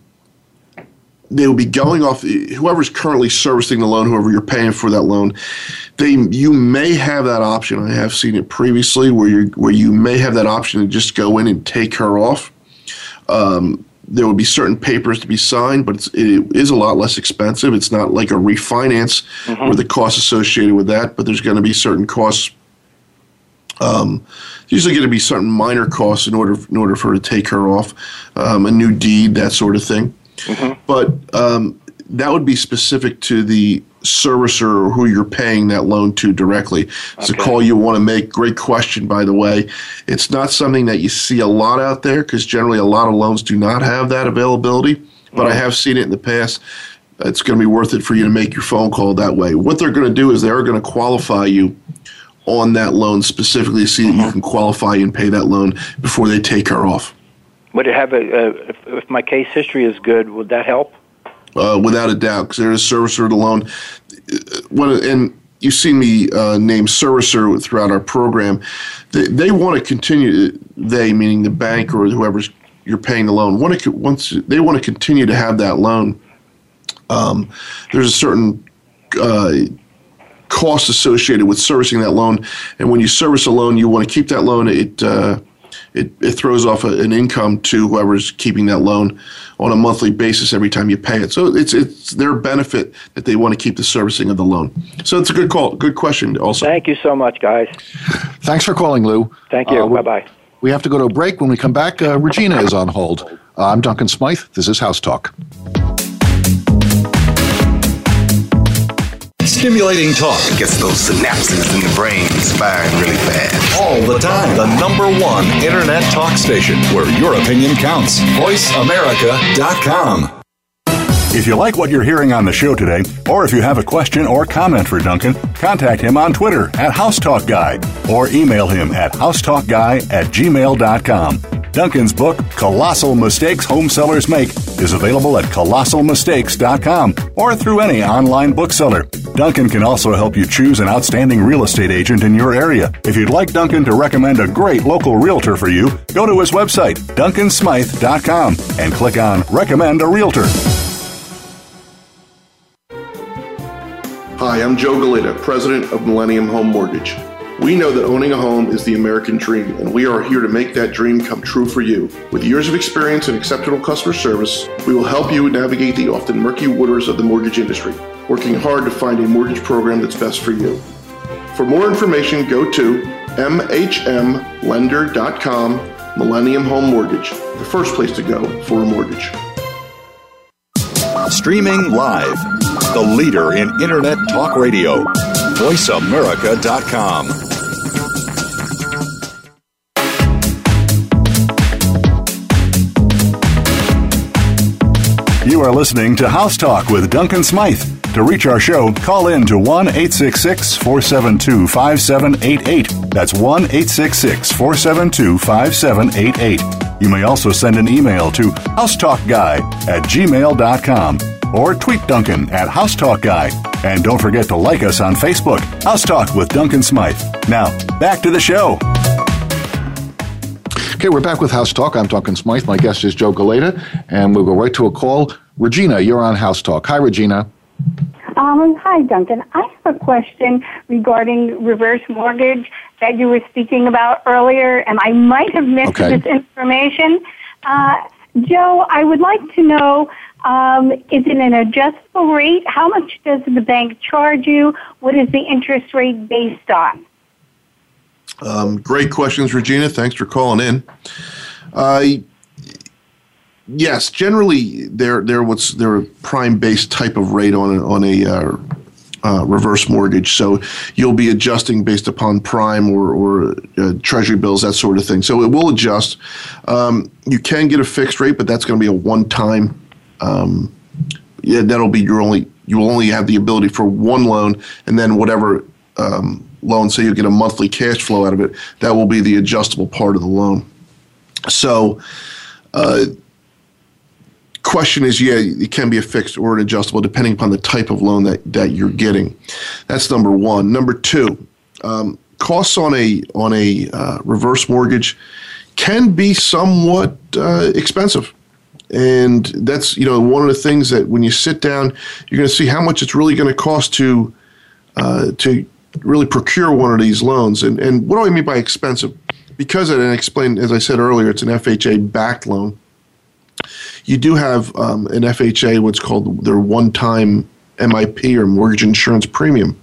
they will be going off whoever's currently servicing the loan, whoever you're paying for that loan. They you may have that option. I have seen it previously where you where you may have that option to just go in and take her off. Um, there would be certain papers to be signed, but it's, it is a lot less expensive. It's not like a refinance Mm-hmm. where the costs associated with that, but there's going to be certain costs. Um, usually going to be certain minor costs in order in order for her to take her off, um, a new deed, that sort of thing. Mm-hmm. But um, that would be specific to the servicer or who you're paying that loan to directly. It's a call you want to make. Great question, by the way. It's not something that you see a lot out there because generally a lot of loans do not have that availability. But I mm-hmm. have seen it in the past. It's going to be worth it for you to make your phone call that way. What they're going to do is they're going to qualify you on that loan specifically to see that you mm-hmm. can qualify and pay that loan before they take her off. Would it have a, a if, if my case history is good? Would that help? uh, without a doubt, because they're a servicer the loan. When, and you've seen me uh, name servicer throughout our program. They, they want to continue. They, meaning the bank or whoever's you're paying the loan. Want to, once they want to continue to have that loan, um, there's a certain uh, cost associated with servicing that loan. And when you service a loan, you want to keep that loan. It uh, it, it throws off a, an income to whoever's keeping that loan on a monthly basis every time you pay it. So it's it's their benefit that they want to keep the servicing of the loan. So it's a good call, good question. Also, thank you so much, guys. Thanks for calling, Lou. Thank you. Uh, bye bye. We have to go to a break. When we come back, uh, Regina is on hold. Uh, I'm Duncan Smythe. This is House Talk. Stimulating talk. It gets those synapses in the brain firing really fast. All the time. The number one internet talk station where your opinion counts. VoiceAmerica.com. If you like what you're hearing on the show today, or if you have a question or comment for Duncan, contact him on Twitter at HouseTalkGuy or email him at housetalkguy at gmail.com. Duncan's book, Colossal Mistakes Home Sellers Make, is available at colossalmistakes.com or through any online bookseller. Duncan can also help you choose an outstanding real estate agent in your area. If you'd like Duncan to recommend a great local realtor for you, go to his website, duncansmythe.com, and click on Recommend a Realtor. Hi, I'm Joe Galayda, president of Millennium Home Mortgage. We know that owning a home is the American dream, and we are here to make that dream come true for you. With years of experience and exceptional customer service, we will help you navigate the often murky waters of the mortgage industry, working hard to find a mortgage program that's best for you. For more information, go to mhmlender.com, Millennium Home Mortgage, the first place to go for a mortgage. Streaming live, the leader in Internet Talk Radio, voiceamerica.com. You are listening to House Talk with Duncan Smythe. To reach our show, call in to 1 866 472 5788. That's 1 866 472 5788. You may also send an email to housetalkguy at gmail.com or tweet Duncan at housetalkguy. And don't forget to like us on Facebook, House Talk with Duncan Smythe. Now, back to the show. Okay, we're back with House Talk. I'm Duncan Smythe. My guest is Joe Galayda, and we'll go right to a call. Regina, you're on House Talk. Hi, Regina. Um, hi, Duncan. I have a question regarding reverse mortgage that you were speaking about earlier, and I might have missed okay. this information. Uh, Joe, I would like to know um, is it an adjustable rate? How much does the bank charge you? What is the interest rate based on? Um, great questions, Regina. Thanks for calling in. Uh, yes, generally they're they're what's they're a prime based type of rate on on a uh, uh, reverse mortgage. So you'll be adjusting based upon prime or, or uh, treasury bills, that sort of thing. So it will adjust. Um, you can get a fixed rate, but that's going to be a one time. Um, yeah, that'll be your only. You will only have the ability for one loan, and then whatever um, loan, say you get a monthly cash flow out of it, that will be the adjustable part of the loan. So, uh, question is, yeah, it can be a fixed or an adjustable depending upon the type of loan that, that you're getting. That's number one. Number two, um, costs on a on a uh, reverse mortgage can be somewhat uh, expensive. And that's you know one of the things that when you sit down, you're going to see how much it's really going to cost to uh, to really procure one of these loans. And, and what do I mean by expensive? Because, and I explained, as I said earlier, it's an FHA backed loan. You do have um, an FHA, what's called their one time MIP or mortgage insurance premium,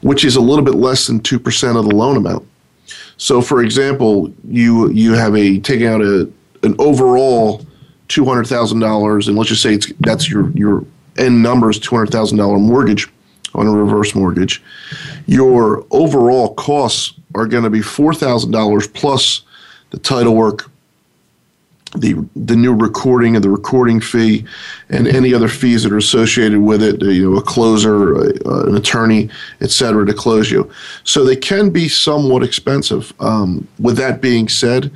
which is a little bit less than 2% of the loan amount. So, for example, you you have a taking out a an overall two hundred thousand dollars, and let's just say it's that's your your end number is two hundred thousand dollar mortgage on a reverse mortgage, your overall costs are going to be $4,000 plus the title work, the the new recording and the recording fee, and any other fees that are associated with it. You know, a closer, uh, an attorney, etc., to close you. So they can be somewhat expensive. Um, with that being said,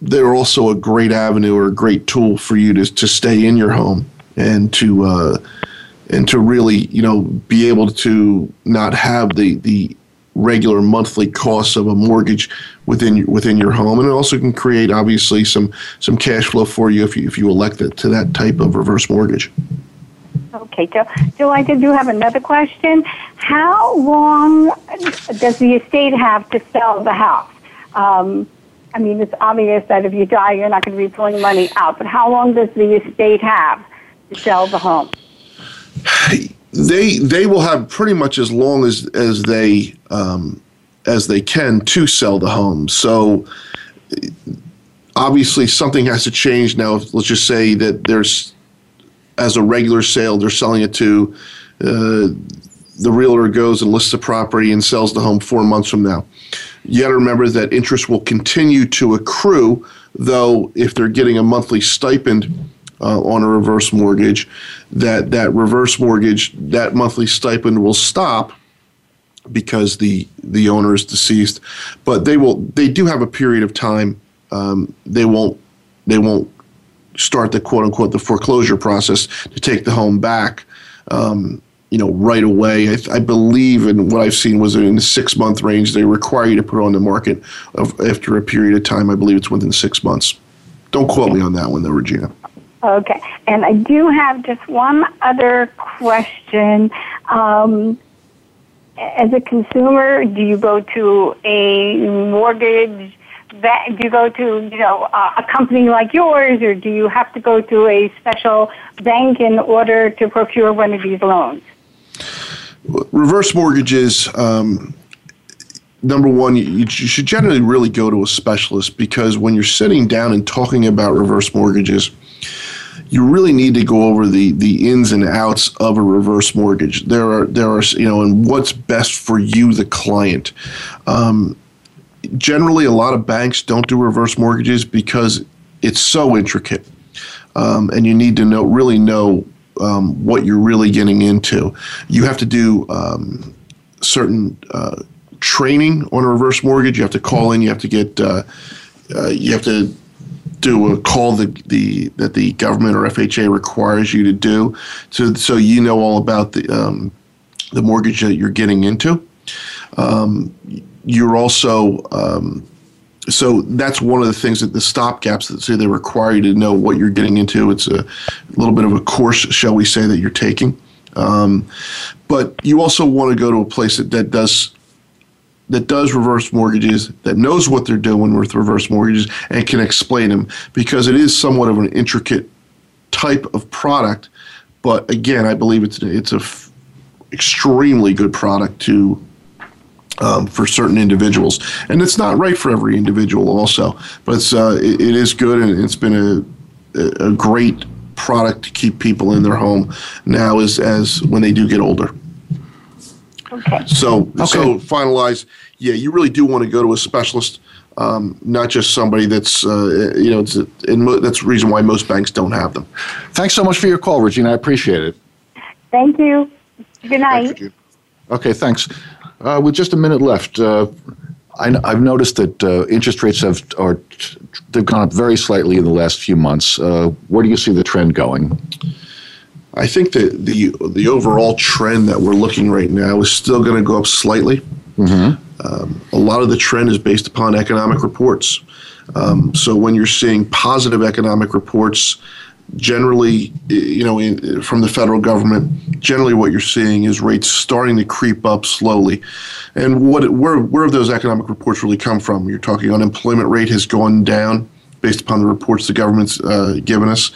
they're also a great avenue or a great tool for you to to stay in your home and to uh, and to really you know be able to not have the the regular monthly costs of a mortgage within within your home, and it also can create obviously some some cash flow for you if you if you elect it to that type of reverse mortgage. Okay, Joe. Joe, I did do have another question. How long does the estate have to sell the house? Um, I mean, it's obvious that if you die, you're not going to be pulling money out. But how long does the estate have to sell the home? They they will have pretty much as long as as they um, as they can to sell the home. So obviously something has to change now. Let's just say that there's as a regular sale, they're selling it to uh, the realtor goes and lists the property and sells the home four months from now. You got to remember that interest will continue to accrue, though if they're getting a monthly stipend uh, on a reverse mortgage, that that reverse mortgage, that monthly stipend will stop because the the owner is deceased. But they will they do have a period of time. Um, they won't they won't start the quote unquote the foreclosure process to take the home back. Um, you know, right away. I, I, believe, and what I've seen was in the six month range. They require you to put on the market of, after a period of time. I believe it's within six months. Don't quote me on that one, though, Regina. Okay, and I do have just one other question. Um, as a consumer, do you go to a mortgage? That, do you go to you know uh, a company like yours, or do you have to go to a special bank in order to procure one of these loans? reverse mortgages. Um, number one, you, you, should generally really go to a specialist because when you're sitting down and talking about reverse mortgages, you really need to go over the the ins and outs of a reverse mortgage. There are there are you know and what's best for you, the client. Um, generally, a lot of banks don't do reverse mortgages because it's so intricate, um, and you need to know really know um, what you're really getting into. You have to do um, certain uh, training on a reverse mortgage. You have to call in. You have to get. Uh, uh, you have to do a call the, the that the government or FHA requires you to do, so so you know all about the um, the mortgage that you're getting into. Um, you're also um, so that's one of the things that the stopgaps that say they require you to know what you're getting into. It's a little bit of a course, shall we say, that you're taking. Um, but you also want to go to a place that, that does that does reverse mortgages, that knows what they're doing with reverse mortgages, and can explain them because it is somewhat of an intricate type of product. But again, I believe it's it's a f- extremely good product to um, for certain individuals, and it's not right for every individual also. But it's, uh, it, it is good, and it's been a, a great product to keep people in their home now as as when they do get older. Okay. So okay. so finalize. Yeah, you really do want to go to a specialist, um, not just somebody that's uh, you know. It's a, and mo- that's the reason why most banks don't have them. Thanks so much for your call, Regina. I appreciate it. Thank you. Good night. Okay, thanks. Uh, with just a minute left, uh, I, have noticed that uh, interest rates have are they've gone up very slightly in the last few months. Uh, where do you see the trend going? I think that the the overall trend that we're looking right now is still going to go up slightly. Mm-hmm. Um, a lot of the trend is based upon economic reports. Um, so when you're seeing positive economic reports, generally, you know, in, from the federal government, generally what you're seeing is rates starting to creep up slowly. And what where where have those economic reports really come from? You're talking unemployment rate has gone down based upon the reports the government's uh, given us.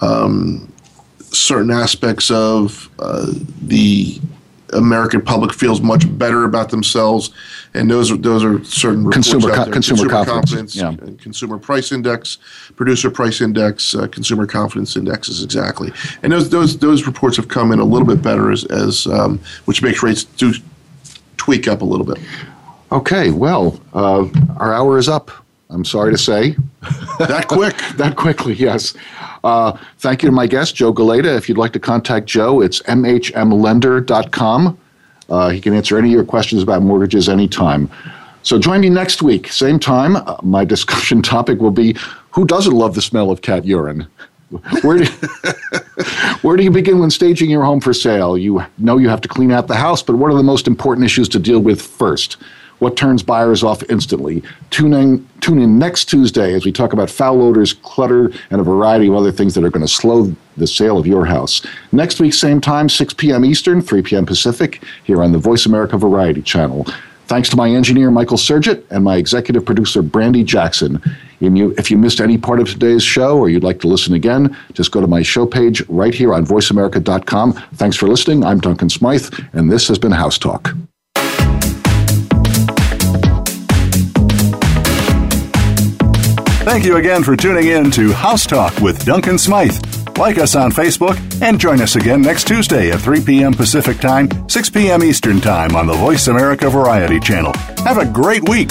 Um, certain aspects of uh, the American public feels much better about themselves, and those are those are certain consumer co- consumer, consumer, confidence, confidence yeah. consumer price index, producer price index, uh, consumer confidence indexes exactly, and those those those reports have come in a little bit better as as um, which makes rates do tweak up a little bit. Okay, well, uh, our hour is up. I'm sorry to say. that quick. that quickly, yes. Uh, thank you to my guest, Joe Galayda. If you'd like to contact Joe, it's mhmlender.com. Uh, he can answer any of your questions about mortgages anytime. So join me next week, same time. Uh, my discussion topic will be who doesn't love the smell of cat urine? where do where do you begin when staging your home for sale? You know you have to clean out the house, but what are the most important issues to deal with first? What turns buyers off instantly? Tune in, tune in next Tuesday as we talk about foul odors, clutter, and a variety of other things that are going to slow the sale of your house. Next week, same time, 6 p.m. Eastern, 3 p.m. Pacific, here on the Voice America Variety Channel. Thanks to my engineer, Michael Surgit, and my executive producer, Brandy Jackson. If you missed any part of today's show or you'd like to listen again, just go to my show page right here on voiceamerica.com. Thanks for listening. I'm Duncan Smythe, and this has been House Talk. Thank you again for tuning in to House Talk with Duncan Smythe. Like us on Facebook and join us again next Tuesday at 3 p.m. Pacific Time, 6 p.m. Eastern Time on the Voice America Variety Channel. Have a great week.